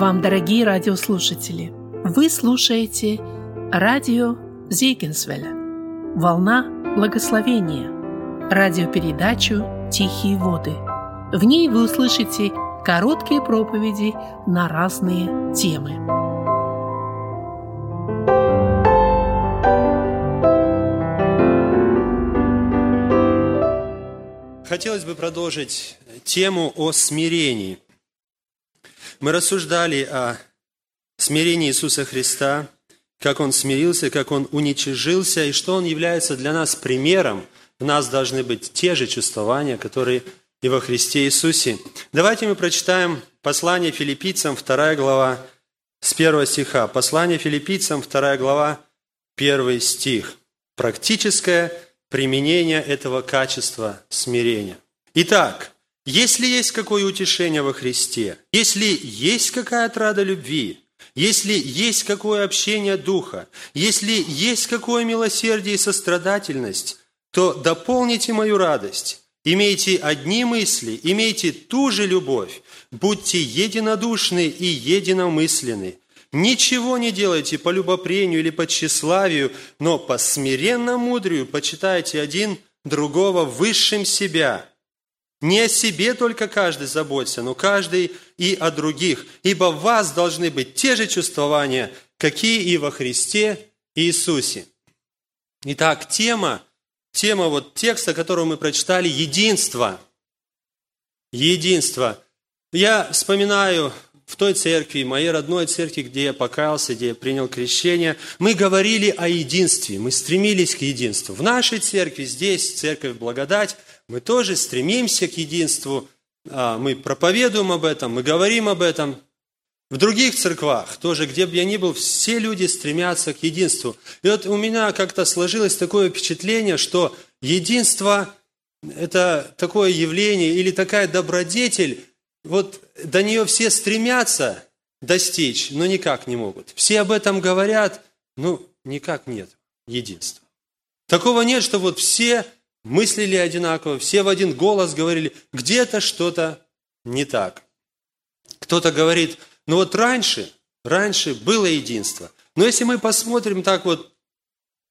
вам, дорогие радиослушатели! Вы слушаете радио Зейгенсвеля «Волна благословения» радиопередачу «Тихие воды». В ней вы услышите короткие проповеди на разные темы. Хотелось бы продолжить тему о смирении. Мы рассуждали о смирении Иисуса Христа, как Он смирился, как Он уничижился, и что Он является для нас примером. В нас должны быть те же чувствования, которые и во Христе Иисусе. Давайте мы прочитаем послание филиппийцам, 2 глава, с 1 стиха. Послание филиппийцам, 2 глава, 1 стих. Практическое применение этого качества смирения. Итак, если есть какое утешение во Христе, если есть какая отрада любви, если есть какое общение Духа, если есть какое милосердие и сострадательность, то дополните мою радость. Имейте одни мысли, имейте ту же любовь, будьте единодушны и единомысленны. Ничего не делайте по любопрению или по тщеславию, но по смиренно мудрию почитайте один другого высшим себя – не о себе только каждый заботится, но каждый и о других, ибо в вас должны быть те же чувствования, какие и во Христе Иисусе. Итак, тема, тема вот текста, который мы прочитали, единство. Единство. Я вспоминаю в той церкви, моей родной церкви, где я покаялся, где я принял крещение, мы говорили о единстве, мы стремились к единству. В нашей церкви, здесь, церковь Благодать – мы тоже стремимся к единству, а, мы проповедуем об этом, мы говорим об этом. В других церквах, тоже, где бы я ни был, все люди стремятся к единству. И вот у меня как-то сложилось такое впечатление, что единство – это такое явление или такая добродетель, вот до нее все стремятся достичь, но никак не могут. Все об этом говорят, но никак нет единства. Такого нет, что вот все мыслили одинаково, все в один голос говорили, где-то что-то не так. Кто-то говорит, ну вот раньше, раньше было единство. Но если мы посмотрим так вот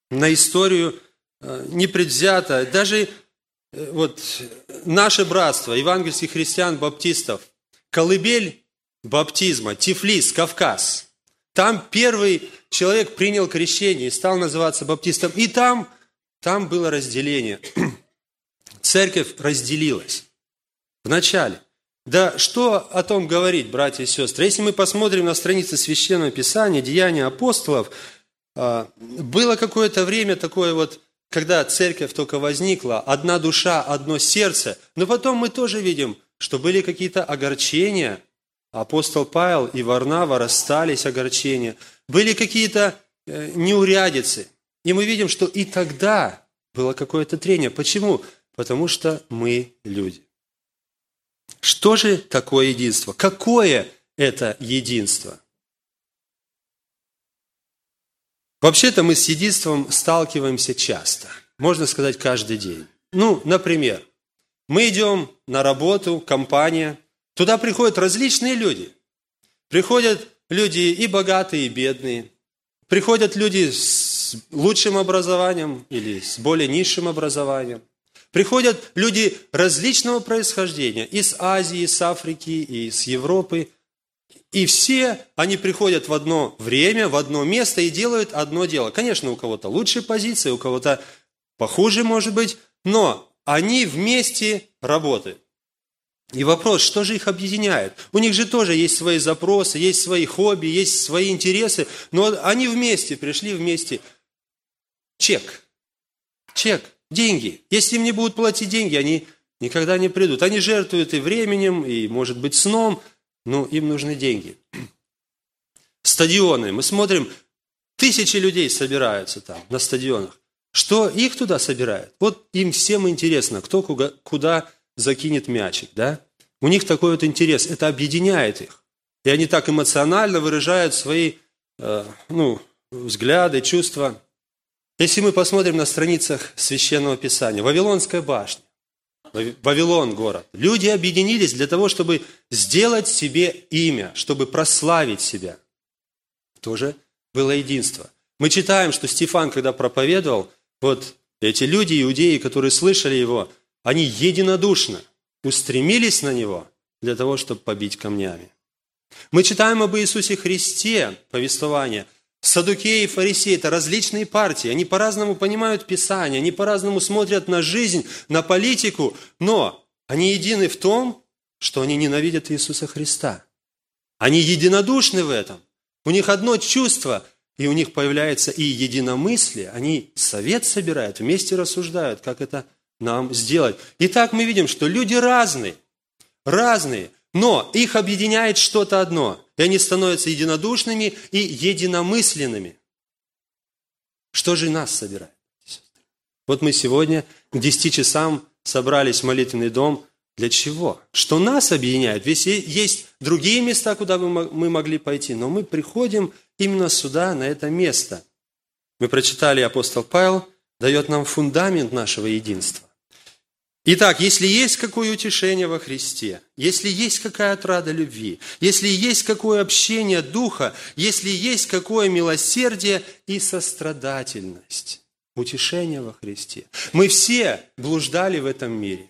на историю э, непредвзято, даже э, вот наше братство евангельских христиан, баптистов, колыбель баптизма, Тифлис, Кавказ, там первый человек принял крещение и стал называться баптистом. И там там было разделение. Церковь разделилась. Вначале. Да что о том говорить, братья и сестры? Если мы посмотрим на страницы Священного Писания, Деяния апостолов, а, было какое-то время такое вот, когда церковь только возникла, одна душа, одно сердце, но потом мы тоже видим, что были какие-то огорчения. Апостол Павел и Варнава расстались, огорчения. Были какие-то э, неурядицы – и мы видим, что и тогда было какое-то трение. Почему? Потому что мы люди. Что же такое единство? Какое это единство? Вообще-то мы с единством сталкиваемся часто. Можно сказать, каждый день. Ну, например, мы идем на работу, компания, туда приходят различные люди. Приходят люди и богатые, и бедные. Приходят люди с с лучшим образованием или с более низшим образованием. Приходят люди различного происхождения, из Азии, из Африки, из Европы. И все они приходят в одно время, в одно место и делают одно дело. Конечно, у кого-то лучшие позиции, у кого-то похуже, может быть, но они вместе работают. И вопрос, что же их объединяет? У них же тоже есть свои запросы, есть свои хобби, есть свои интересы, но они вместе пришли вместе – чек. Чек, деньги. Если им не будут платить деньги, они никогда не придут. Они жертвуют и временем, и, может быть, сном, но им нужны деньги. Стадионы. Мы смотрим, тысячи людей собираются там, на стадионах. Что их туда собирают? Вот им всем интересно, кто куда закинет мячик, да? У них такой вот интерес, это объединяет их. И они так эмоционально выражают свои э, ну, взгляды, чувства. Если мы посмотрим на страницах Священного Писания, Вавилонская башня, Вавилон город. Люди объединились для того, чтобы сделать себе имя, чтобы прославить себя. Тоже было единство. Мы читаем, что Стефан, когда проповедовал, вот эти люди, иудеи, которые слышали его, они единодушно устремились на него для того, чтобы побить камнями. Мы читаем об Иисусе Христе, повествование. Садукеи и фарисеи – это различные партии. Они по-разному понимают Писание, они по-разному смотрят на жизнь, на политику, но они едины в том, что они ненавидят Иисуса Христа. Они единодушны в этом. У них одно чувство, и у них появляется и единомыслие. Они совет собирают, вместе рассуждают, как это нам сделать. Итак, мы видим, что люди разные, разные, но их объединяет что-то одно, и они становятся единодушными и единомысленными. Что же нас собирает? Вот мы сегодня к 10 часам собрались в молитвенный дом. Для чего? Что нас объединяет? Ведь есть другие места, куда мы могли пойти, но мы приходим именно сюда, на это место. Мы прочитали, апостол Павел дает нам фундамент нашего единства. Итак, если есть какое утешение во Христе, если есть какая отрада любви, если есть какое общение Духа, если есть какое милосердие и сострадательность, утешение во Христе. Мы все блуждали в этом мире.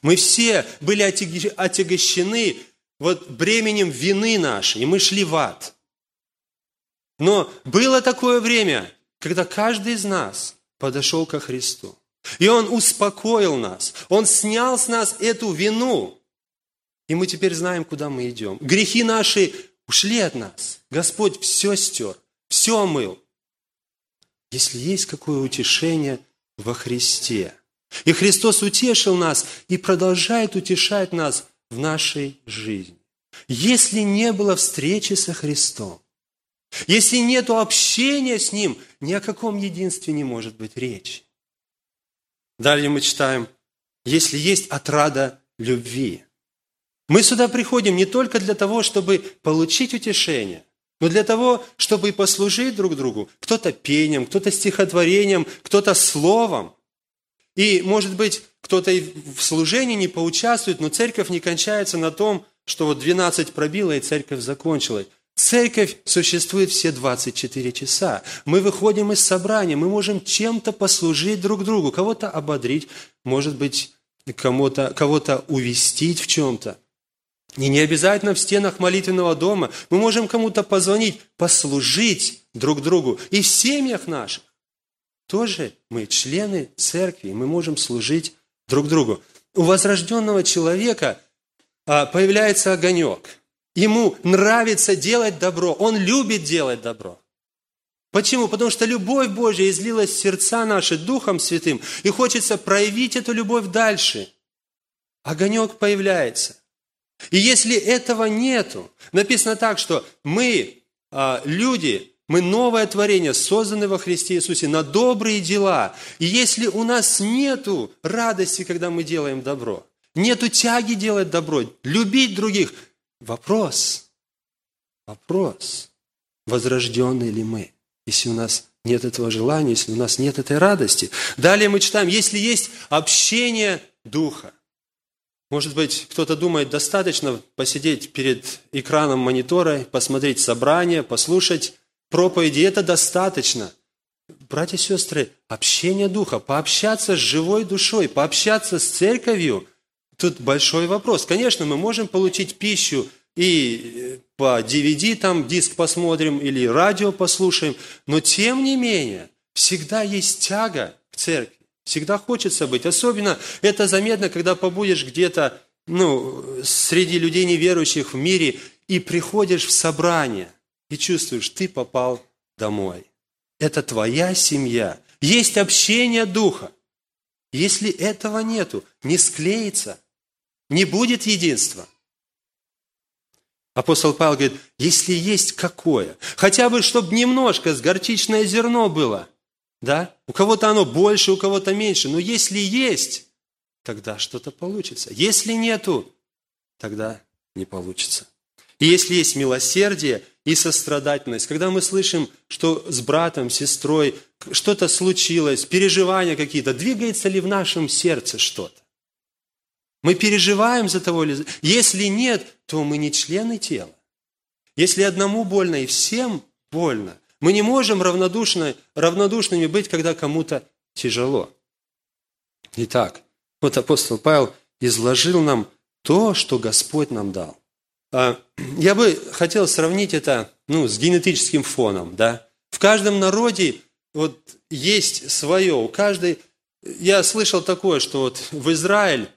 Мы все были отягощены вот бременем вины нашей, и мы шли в ад. Но было такое время, когда каждый из нас подошел ко Христу. И Он успокоил нас. Он снял с нас эту вину. И мы теперь знаем, куда мы идем. Грехи наши ушли от нас. Господь все стер, все омыл. Если есть какое утешение во Христе. И Христос утешил нас и продолжает утешать нас в нашей жизни. Если не было встречи со Христом, если нет общения с Ним, ни о каком единстве не может быть речи. Далее мы читаем, если есть отрада любви. Мы сюда приходим не только для того, чтобы получить утешение, но для того, чтобы послужить друг другу. Кто-то пением, кто-то стихотворением, кто-то словом. И, может быть, кто-то и в служении не поучаствует, но церковь не кончается на том, что вот 12 пробило, и церковь закончилась. Церковь существует все 24 часа. Мы выходим из собрания, мы можем чем-то послужить друг другу, кого-то ободрить, может быть, кого-то кого увестить в чем-то. И не обязательно в стенах молитвенного дома. Мы можем кому-то позвонить, послужить друг другу. И в семьях наших тоже мы члены церкви, мы можем служить друг другу. У возрожденного человека а, появляется огонек – Ему нравится делать добро. Он любит делать добро. Почему? Потому что любовь Божья излилась в сердца наши Духом Святым, и хочется проявить эту любовь дальше. Огонек появляется. И если этого нету, написано так, что мы, а, люди, мы новое творение, созданы во Христе Иисусе на добрые дела. И если у нас нету радости, когда мы делаем добро, нету тяги делать добро, любить других, Вопрос, вопрос, возрожденные ли мы, если у нас нет этого желания, если у нас нет этой радости. Далее мы читаем, если есть общение Духа. Может быть, кто-то думает, достаточно посидеть перед экраном монитора, посмотреть собрание, послушать проповеди. Это достаточно. Братья и сестры, общение Духа, пообщаться с живой душой, пообщаться с церковью – Тут большой вопрос. Конечно, мы можем получить пищу и э, по DVD там диск посмотрим или радио послушаем, но тем не менее всегда есть тяга к церкви. Всегда хочется быть. Особенно это заметно, когда побудешь где-то ну, среди людей неверующих в мире и приходишь в собрание и чувствуешь, ты попал домой. Это твоя семья. Есть общение Духа. Если этого нету, не склеится – не будет единства. Апостол Павел говорит, если есть какое, хотя бы, чтобы немножко с горчичное зерно было, да? У кого-то оно больше, у кого-то меньше, но если есть, тогда что-то получится. Если нету, тогда не получится. И если есть милосердие и сострадательность, когда мы слышим, что с братом, сестрой что-то случилось, переживания какие-то, двигается ли в нашем сердце что-то? Мы переживаем за того или... Если нет, то мы не члены тела. Если одному больно и всем больно, мы не можем равнодушно, равнодушными быть, когда кому-то тяжело. Итак, вот апостол Павел изложил нам то, что Господь нам дал. А, я бы хотел сравнить это ну, с генетическим фоном. Да? В каждом народе вот есть свое. У каждой... Я слышал такое, что вот в Израиль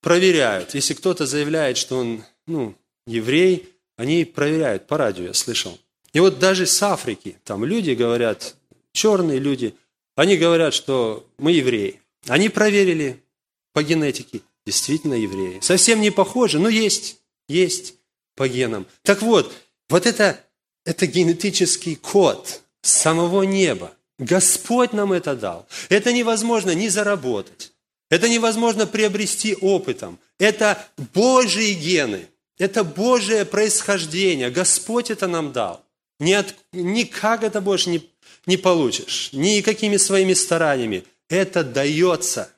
проверяют. Если кто-то заявляет, что он ну, еврей, они проверяют по радио, я слышал. И вот даже с Африки, там люди говорят, черные люди, они говорят, что мы евреи. Они проверили по генетике, действительно евреи. Совсем не похожи, но есть, есть по генам. Так вот, вот это, это генетический код самого неба. Господь нам это дал. Это невозможно не заработать. Это невозможно приобрести опытом. Это Божьи гены. Это Божие происхождение. Господь это нам дал. Ни от, никак это больше не, не получишь. Никакими своими стараниями. Это дается.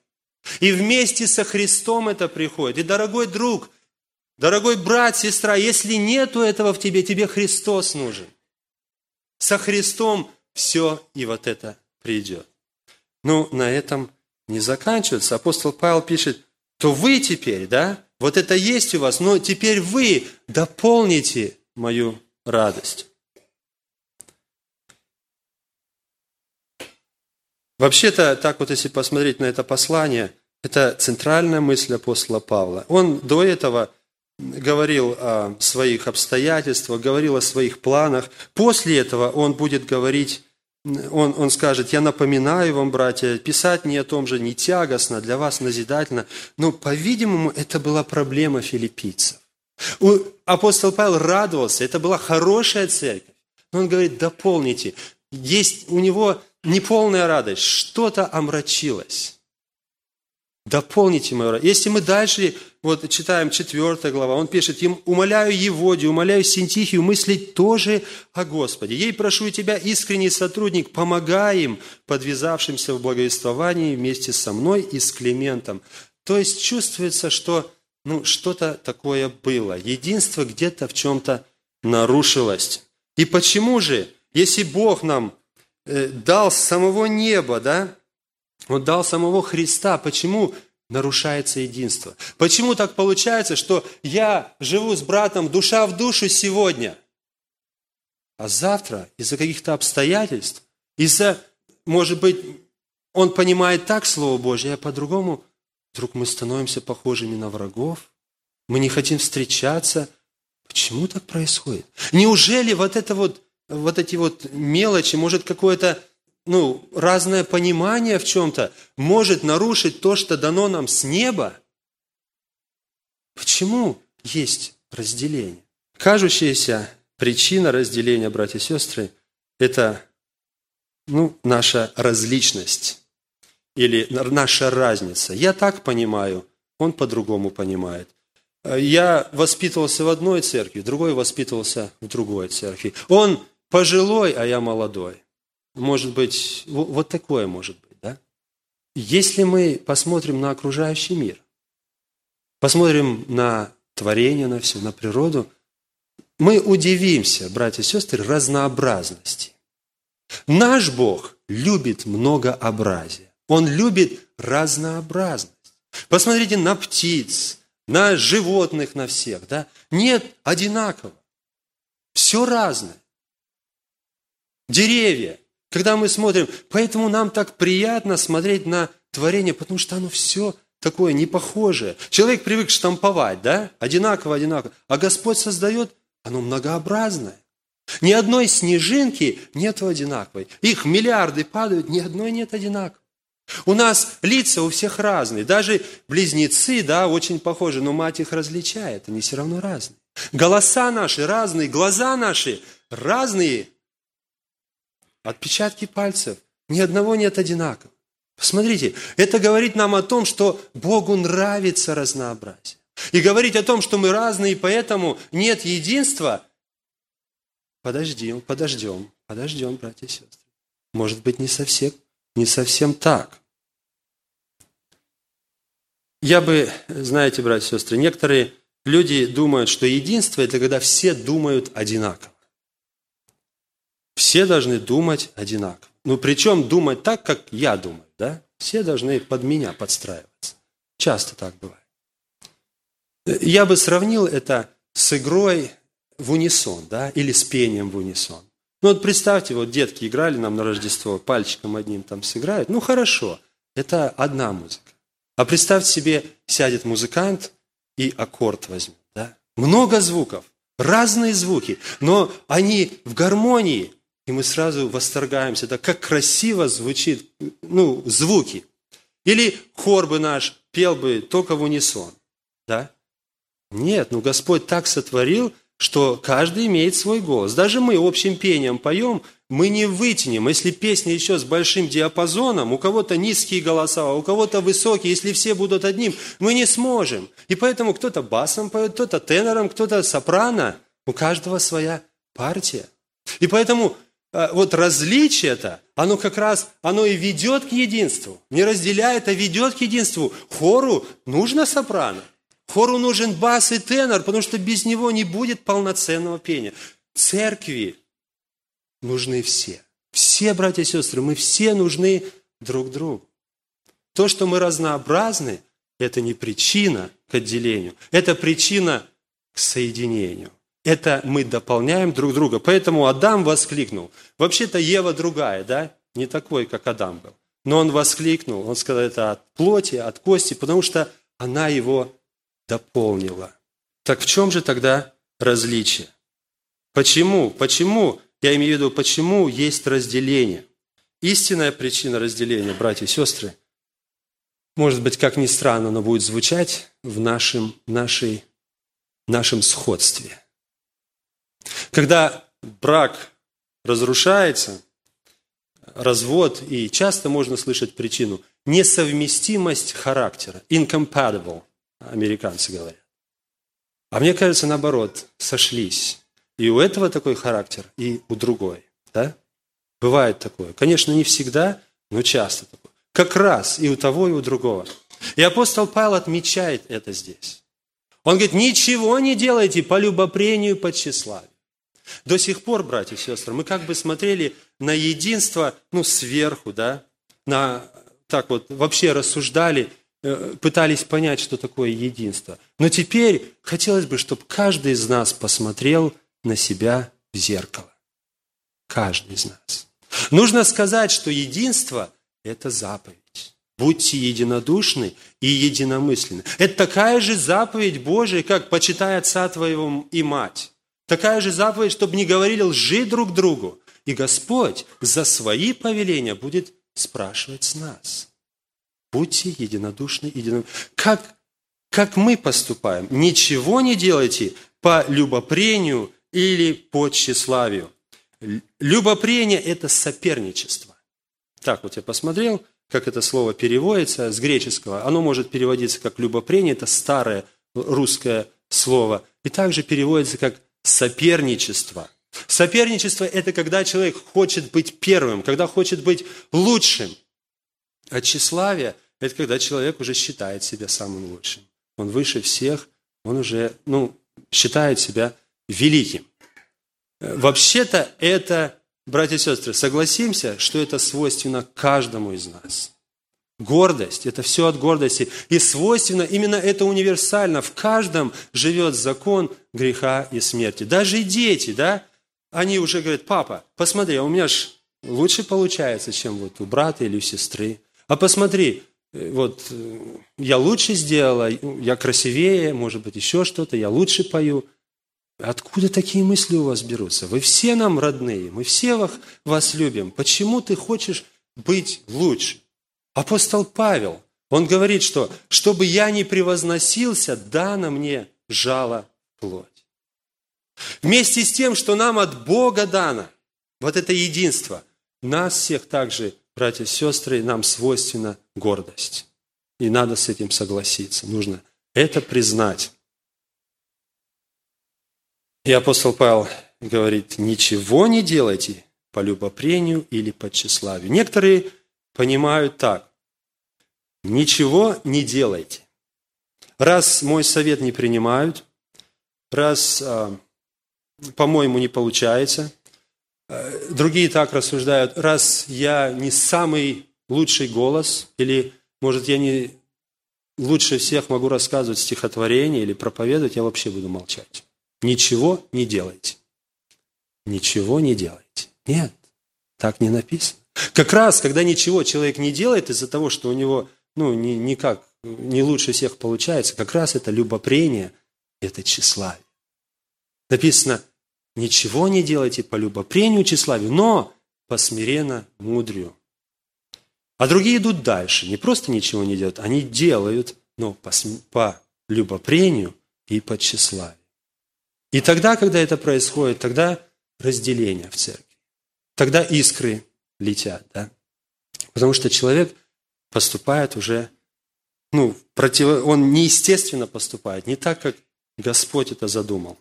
И вместе со Христом это приходит. И, дорогой друг, дорогой брат, сестра, если нету этого в тебе, тебе Христос нужен. Со Христом все и вот это придет. Ну, на этом не заканчивается. Апостол Павел пишет, то вы теперь, да, вот это есть у вас, но теперь вы дополните мою радость. Вообще-то, так вот, если посмотреть на это послание, это центральная мысль апостола Павла. Он до этого говорил о своих обстоятельствах, говорил о своих планах. После этого он будет говорить он, он скажет, я напоминаю вам, братья, писать не о том же не тягостно, для вас назидательно. Но, по-видимому, это была проблема филиппийцев. У, апостол Павел радовался, это была хорошая церковь. Но он говорит, дополните. Есть у него неполная радость, что-то омрачилось. Дополните радость. Если мы дальше вот читаем 4 глава, он пишет, им умоляю Еводию, умоляю Синтихию мыслить тоже о Господе. Ей прошу тебя, искренний сотрудник, помогай им, подвязавшимся в благовествовании вместе со мной и с Климентом. То есть чувствуется, что ну, что-то такое было. Единство где-то в чем-то нарушилось. И почему же, если Бог нам э, дал с самого неба, да, Он дал самого Христа, почему нарушается единство. Почему так получается, что я живу с братом душа в душу сегодня, а завтра из-за каких-то обстоятельств, из-за, может быть, он понимает так Слово Божье, а по-другому, вдруг мы становимся похожими на врагов, мы не хотим встречаться. Почему так происходит? Неужели вот это вот, вот эти вот мелочи, может какое-то ну, разное понимание в чем-то может нарушить то, что дано нам с неба? Почему есть разделение? Кажущаяся причина разделения, братья и сестры, это ну, наша различность или наша разница. Я так понимаю, он по-другому понимает. Я воспитывался в одной церкви, другой воспитывался в другой церкви. Он пожилой, а я молодой. Может быть, вот такое может быть, да? Если мы посмотрим на окружающий мир, посмотрим на творение, на все, на природу, мы удивимся, братья и сестры, разнообразности. Наш Бог любит многообразие. Он любит разнообразность. Посмотрите на птиц, на животных, на всех. Да? Нет одинаково. Все разное. Деревья. Когда мы смотрим, поэтому нам так приятно смотреть на творение, потому что оно все такое непохожее. Человек привык штамповать, да? Одинаково, одинаково. А Господь создает, оно многообразное. Ни одной снежинки нет одинаковой. Их миллиарды падают, ни одной нет одинаковой. У нас лица у всех разные. Даже близнецы, да, очень похожи, но мать их различает. Они все равно разные. Голоса наши разные, глаза наши разные. Отпечатки пальцев. Ни одного нет одинакового. Посмотрите, это говорит нам о том, что Богу нравится разнообразие. И говорить о том, что мы разные, поэтому нет единства, подождем, подождем, подождем, братья и сестры. Может быть, не совсем, не совсем так. Я бы, знаете, братья и сестры, некоторые люди думают, что единство – это когда все думают одинаково. Все должны думать одинаково. Ну, причем думать так, как я думаю, да? Все должны под меня подстраиваться. Часто так бывает. Я бы сравнил это с игрой в унисон, да, или с пением в унисон. Ну вот представьте, вот детки играли нам на Рождество, пальчиком одним там сыграют. Ну хорошо, это одна музыка. А представьте себе, сядет музыкант и аккорд возьмет. Да? Много звуков, разные звуки, но они в гармонии, и мы сразу восторгаемся, да, как красиво звучит, ну, звуки. Или хор бы наш пел бы только в унисон, да? Нет, ну Господь так сотворил, что каждый имеет свой голос. Даже мы общим пением поем, мы не вытянем. Если песня еще с большим диапазоном, у кого-то низкие голоса, у кого-то высокие, если все будут одним, мы не сможем. И поэтому кто-то басом поет, кто-то тенором, кто-то сопрано. У каждого своя партия. И поэтому э, вот различие-то, оно как раз, оно и ведет к единству. Не разделяет, а ведет к единству. Хору нужно сопрано. Хору нужен бас и тенор, потому что без него не будет полноценного пения. Церкви нужны все. Все, братья и сестры, мы все нужны друг другу. То, что мы разнообразны, это не причина к отделению, это причина к соединению. Это мы дополняем друг друга. Поэтому Адам воскликнул. Вообще-то Ева другая, да? Не такой, как Адам был. Но он воскликнул, он сказал, это от плоти, от кости, потому что она его дополнила. Так в чем же тогда различие? Почему? Почему? Я имею в виду, почему есть разделение? Истинная причина разделения, братья и сестры, может быть, как ни странно, но будет звучать в нашем, нашей, нашем сходстве. Когда брак разрушается, развод, и часто можно слышать причину – несовместимость характера, incompatible – американцы говорят. А мне кажется, наоборот, сошлись. И у этого такой характер, и у другой. Да? Бывает такое. Конечно, не всегда, но часто такое. Как раз и у того, и у другого. И апостол Павел отмечает это здесь. Он говорит, ничего не делайте по любопрению, по тщеславию. До сих пор, братья и сестры, мы как бы смотрели на единство, ну, сверху, да, на, так вот, вообще рассуждали – Э, пытались понять, что такое единство. Но теперь хотелось бы, чтобы каждый из нас посмотрел на себя в зеркало. Каждый из нас. Нужно сказать, что единство – это заповедь. Будьте единодушны и единомысленны. Это такая же заповедь Божия, как «почитай отца твоего и мать». Такая же заповедь, чтобы не говорили лжи друг другу. И Господь за свои повеления будет спрашивать с нас – Будьте единодушны, едино... Как, как мы поступаем? Ничего не делайте по любопрению или по тщеславию. Любопрение – это соперничество. Так вот я посмотрел, как это слово переводится с греческого. Оно может переводиться как любопрение, это старое русское слово. И также переводится как соперничество. Соперничество – это когда человек хочет быть первым, когда хочет быть лучшим. А тщеславие – это когда человек уже считает себя самым лучшим. Он выше всех, он уже ну, считает себя великим. Вообще-то это, братья и сестры, согласимся, что это свойственно каждому из нас. Гордость – это все от гордости. И свойственно, именно это универсально. В каждом живет закон греха и смерти. Даже дети, да, они уже говорят, папа, посмотри, а у меня же лучше получается, чем вот у брата или у сестры. А посмотри, э, вот э, я лучше сделала, я красивее, может быть, еще что-то, я лучше пою. Откуда такие мысли у вас берутся? Вы все нам родные, мы все вас любим. Почему ты хочешь быть лучше? Апостол Павел, он говорит, что чтобы я не превозносился, дано мне жало плоть. Вместе с тем, что нам от Бога дано, вот это единство, нас всех также братья и сестры, нам свойственна гордость. И надо с этим согласиться. Нужно это признать. И апостол Павел говорит, ничего не делайте по любопрению или по тщеславию. Некоторые понимают так, ничего не делайте. раз мой совет не принимают, раз, а, по-моему, не получается, а, другие так рассуждают, раз я не самый лучший голос, или, может, я не лучше всех могу рассказывать стихотворение или проповедовать, я вообще буду молчать. Ничего не делайте. Ничего не делайте. Нет, так не написано. Как раз, когда ничего человек не делает из-за того, что у него ну, не, никак, не лучше всех получается, как раз это любопрение, это тщеславие. Написано, ничего не делайте по любопрению тщеславию, но по смиренно мудрию. А другие идут дальше, не просто ничего не делают, они делают, но по, по любопрению и по тщеславию. И тогда, когда это происходит, тогда разделение в церкви. Тогда искры летят, да? Потому что человек поступает уже, ну, против, он неестественно поступает, не так, как Господь это задумал.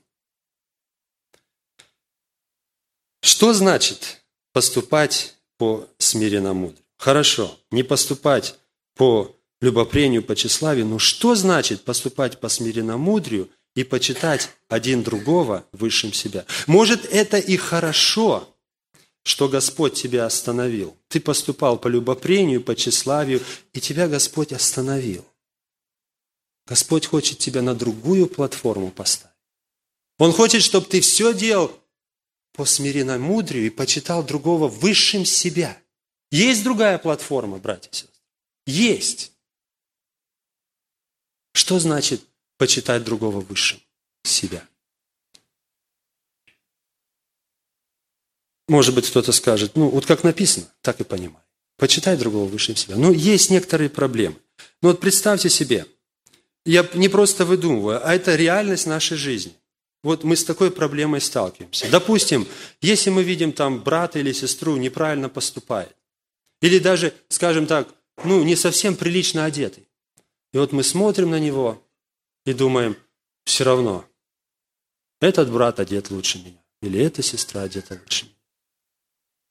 Что значит поступать по смиренно Хорошо, не поступать по любопрению, по тщеславию, но что значит поступать по смиренно и почитать один другого высшим себя? Может, это и хорошо, что Господь тебя остановил. Ты поступал по любопрению, по тщеславию, и тебя Господь остановил. Господь хочет тебя на другую платформу поставить. Он хочет, чтобы ты все делал по смиренномудрию и почитал другого высшим себя. Есть другая платформа, братья и сестры? Есть. Что значит почитать другого высшим себя? Может быть, кто-то скажет, ну, вот как написано, так и понимай. Почитай другого выше себя. Но есть некоторые проблемы. Ну, вот представьте себе, я не просто выдумываю, а это реальность нашей жизни. Вот мы с такой проблемой сталкиваемся. Допустим, если мы видим там брата или сестру неправильно поступает, или даже, скажем так, ну, не совсем прилично одетый. И вот мы смотрим на него и думаем, все равно, этот брат одет лучше меня, или эта сестра одета лучше меня.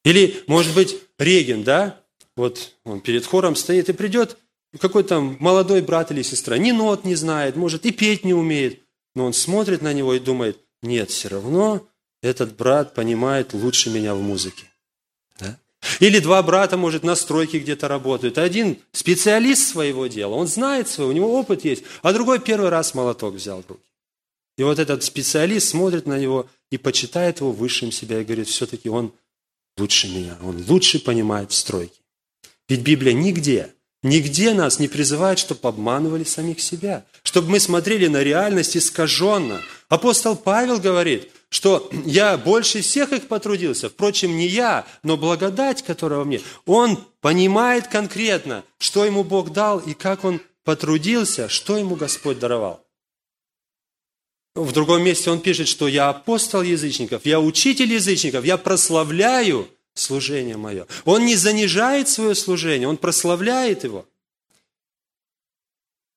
Или, может быть, реген, да? Вот он перед хором стоит и придет какой-то молодой брат или сестра, ни нот не знает, может, и петь не умеет. Но он смотрит на него и думает, нет, все равно этот брат понимает лучше меня в музыке. Да? Или два брата, может, на стройке где-то работают. Один специалист своего дела, он знает свое, у него опыт есть, а другой первый раз молоток взял в руки. И вот этот специалист смотрит на него и почитает его высшим себя и говорит, все-таки он лучше меня, он лучше понимает стройки. Ведь Библия нигде, нигде нас не призывает, чтобы обманывали самих себя, чтобы мы смотрели на реальность искаженно. Апостол Павел говорит, что я больше всех их потрудился, впрочем, не я, но благодать, которая во мне. Он понимает конкретно, что ему Бог дал и как он потрудился, что ему Господь даровал. В другом месте он пишет, что я апостол язычников, я учитель язычников, я прославляю служение мое. Он не занижает свое служение, он прославляет его.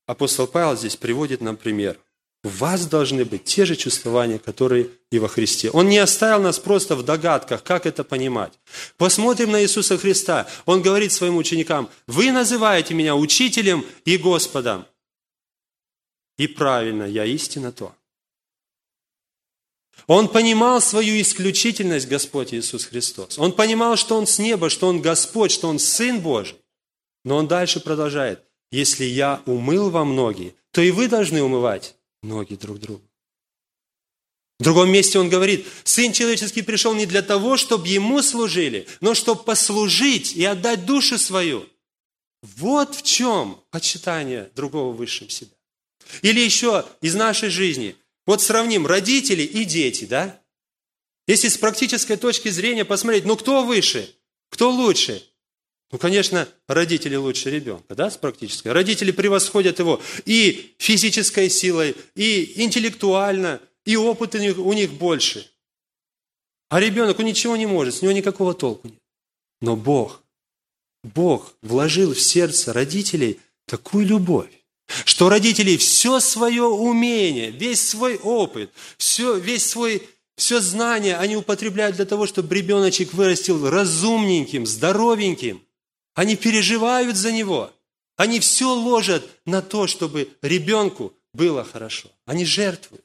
Апостол Павел здесь приводит нам пример. У вас должны быть те же чувствования, которые и во Христе. Он не оставил нас просто в догадках, как это понимать. Посмотрим на Иисуса Христа. Он говорит своим ученикам, вы называете меня учителем и Господом. И правильно, я истинно то. Он понимал свою исключительность, Господь Иисус Христос. Он понимал, что Он с неба, что Он Господь, что Он Сын Божий. Но Он дальше продолжает. Если я умыл вам ноги, то и вы должны умывать ноги друг другу. В другом месте он говорит, Сын человеческий пришел не для того, чтобы Ему служили, но чтобы послужить и отдать душу свою. Вот в чем почитание другого высшим себя. Или еще из нашей жизни – вот сравним родители и дети, да? Если с практической точки зрения посмотреть, ну кто выше, кто лучше? Ну, конечно, родители лучше ребенка, да, с практической. Родители превосходят его и физической силой, и интеллектуально, и опыт у них, у них больше. А ребенок, он ничего не может, с него никакого толку нет. Но Бог, Бог вложил в сердце родителей такую любовь, что родители все свое умение, весь свой опыт, все, весь свой, все знание они употребляют для того, чтобы ребеночек вырастил разумненьким, здоровеньким. Они переживают за него. Они все ложат на то, чтобы ребенку было хорошо. Они жертвуют.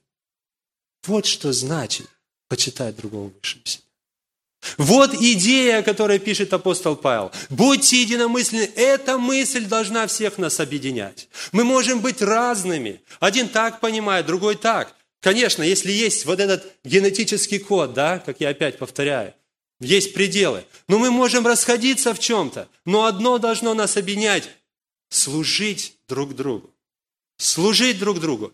Вот что значит почитать другого выше себя. Вот идея, о которой пишет апостол Павел. Будьте единомысленны. Эта мысль должна всех нас объединять. Мы можем быть разными. Один так понимает, другой так. Конечно, если есть вот этот генетический код, да, как я опять повторяю, есть пределы. Но мы можем расходиться в чем-то. Но одно должно нас объединять – служить друг другу. Служить друг другу.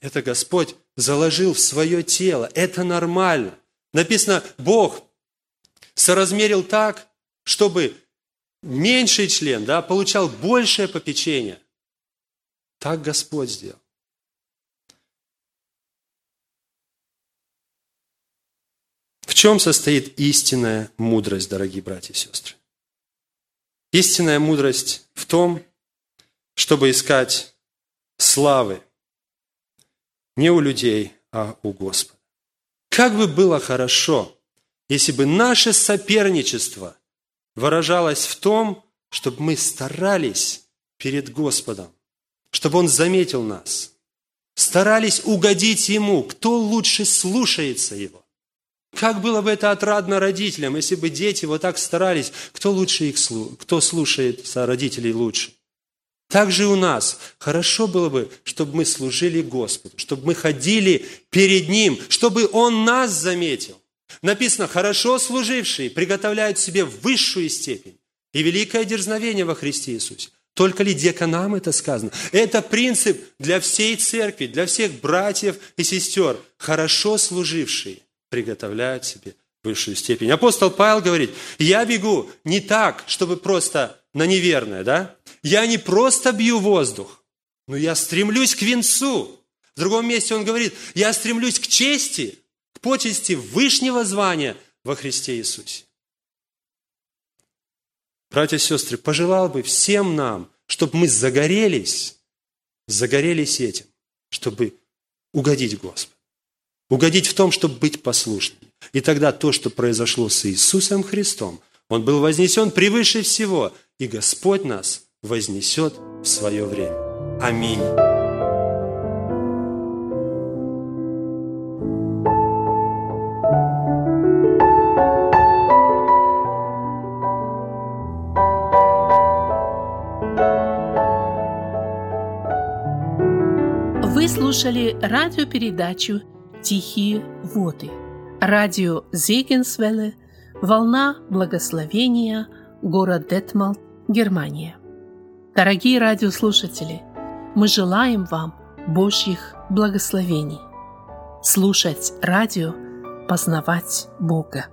Это Господь заложил в свое тело. Это нормально. Написано, Бог соразмерил так, чтобы меньший член да, получал большее попечение. Так Господь сделал. В чем состоит истинная мудрость, дорогие братья и сестры? Истинная мудрость в том, чтобы искать славы не у людей, а у Господа. Как бы было хорошо, если бы наше соперничество выражалось в том, чтобы мы старались перед Господом, чтобы Он заметил нас, старались угодить Ему, кто лучше слушается Его. Как было бы это отрадно родителям, если бы дети вот так старались, кто лучше их, кто слушается родителей лучше. Так же и у нас. Хорошо было бы, чтобы мы служили Господу, чтобы мы ходили перед Ним, чтобы Он нас заметил. Написано, хорошо служившие приготовляют себе высшую степень и великое дерзновение во Христе Иисусе. Только ли деканам это сказано? Это принцип для всей церкви, для всех братьев и сестер. Хорошо служившие приготовляют себе высшую степень. Апостол Павел говорит, я бегу не так, чтобы просто на неверное, да? Я не просто бью воздух, но я стремлюсь к венцу. В другом месте он говорит, я стремлюсь к чести, к почести вышнего звания во Христе Иисусе. Братья и сестры, пожелал бы всем нам, чтобы мы загорелись, загорелись этим, чтобы угодить Господу. Угодить в том, чтобы быть послушным. И тогда то, что произошло с Иисусом Христом, Он был вознесен превыше всего, и Господь нас вознесет в свое время. Аминь. Вы слушали радиопередачу «Тихие воды». Радио Зегенсвелле, «Волна благословения», город Детмалт, Германия. Дорогие радиослушатели, мы желаем вам Божьих благословений. Слушать радио, познавать Бога.